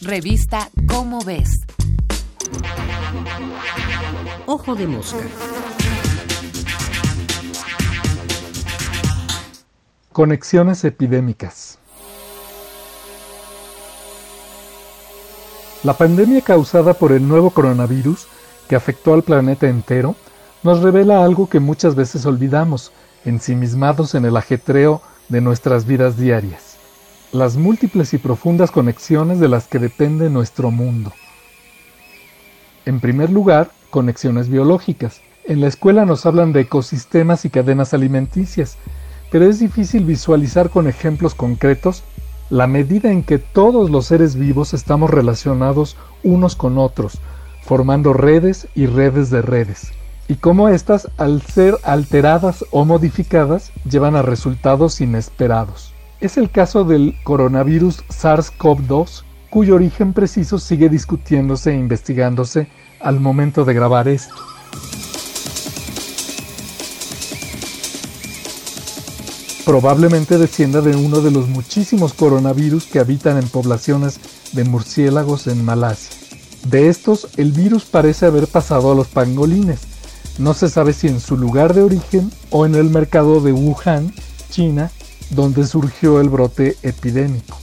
Revista Cómo ves. Ojo de mosca. Conexiones epidémicas. La pandemia causada por el nuevo coronavirus, que afectó al planeta entero, nos revela algo que muchas veces olvidamos, ensimismados en el ajetreo de nuestras vidas diarias, las múltiples y profundas conexiones de las que depende nuestro mundo. En primer lugar, conexiones biológicas. En la escuela nos hablan de ecosistemas y cadenas alimenticias, pero es difícil visualizar con ejemplos concretos la medida en que todos los seres vivos estamos relacionados unos con otros, formando redes y redes de redes, y cómo éstas, al ser alteradas o modificadas, llevan a resultados inesperados. Es el caso del coronavirus SARS-CoV-2, cuyo origen preciso sigue discutiéndose e investigándose al momento de grabar esto. probablemente descienda de uno de los muchísimos coronavirus que habitan en poblaciones de murciélagos en Malasia. De estos, el virus parece haber pasado a los pangolines. No se sabe si en su lugar de origen o en el mercado de Wuhan, China, donde surgió el brote epidémico.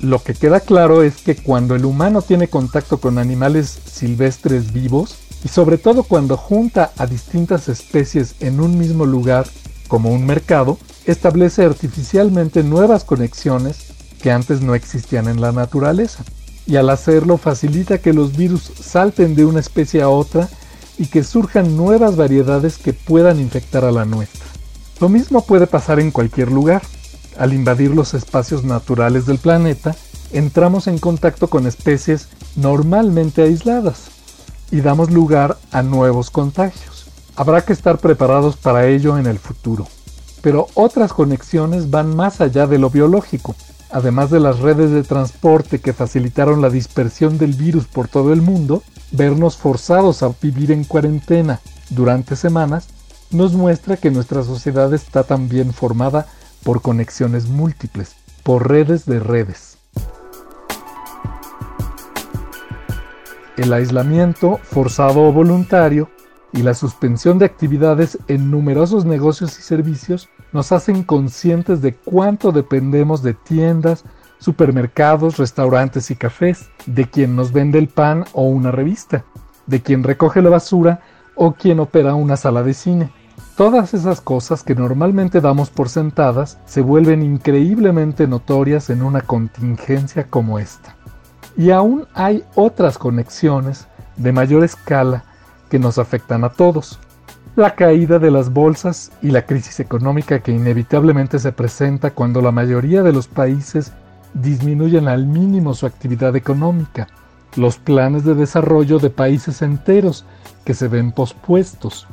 Lo que queda claro es que cuando el humano tiene contacto con animales silvestres vivos, y sobre todo cuando junta a distintas especies en un mismo lugar, como un mercado, establece artificialmente nuevas conexiones que antes no existían en la naturaleza. Y al hacerlo facilita que los virus salten de una especie a otra y que surjan nuevas variedades que puedan infectar a la nuestra. Lo mismo puede pasar en cualquier lugar. Al invadir los espacios naturales del planeta, entramos en contacto con especies normalmente aisladas y damos lugar a nuevos contagios. Habrá que estar preparados para ello en el futuro. Pero otras conexiones van más allá de lo biológico. Además de las redes de transporte que facilitaron la dispersión del virus por todo el mundo, vernos forzados a vivir en cuarentena durante semanas nos muestra que nuestra sociedad está también formada por conexiones múltiples, por redes de redes. El aislamiento, forzado o voluntario, y la suspensión de actividades en numerosos negocios y servicios nos hacen conscientes de cuánto dependemos de tiendas, supermercados, restaurantes y cafés, de quien nos vende el pan o una revista, de quien recoge la basura o quien opera una sala de cine. Todas esas cosas que normalmente damos por sentadas se vuelven increíblemente notorias en una contingencia como esta. Y aún hay otras conexiones de mayor escala que nos afectan a todos. La caída de las bolsas y la crisis económica que inevitablemente se presenta cuando la mayoría de los países disminuyen al mínimo su actividad económica. Los planes de desarrollo de países enteros que se ven pospuestos.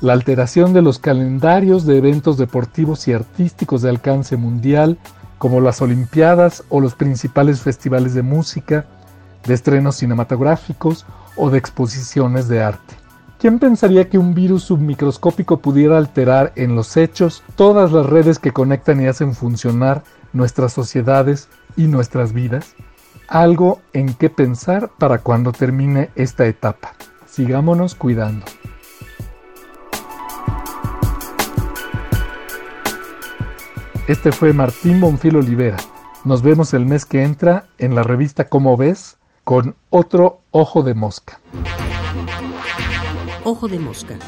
La alteración de los calendarios de eventos deportivos y artísticos de alcance mundial como las Olimpiadas o los principales festivales de música, de estrenos cinematográficos o de exposiciones de arte. ¿Quién pensaría que un virus submicroscópico pudiera alterar en los hechos todas las redes que conectan y hacen funcionar nuestras sociedades y nuestras vidas? Algo en qué pensar para cuando termine esta etapa. Sigámonos cuidando. Este fue Martín Bonfil Olivera. Nos vemos el mes que entra en la revista Cómo ves con otro ojo de mosca. Ojo de mosca.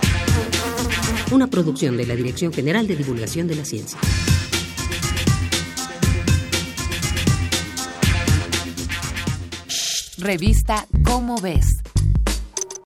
Una producción de la Dirección General de Divulgación de la Ciencia. Revista Cómo ves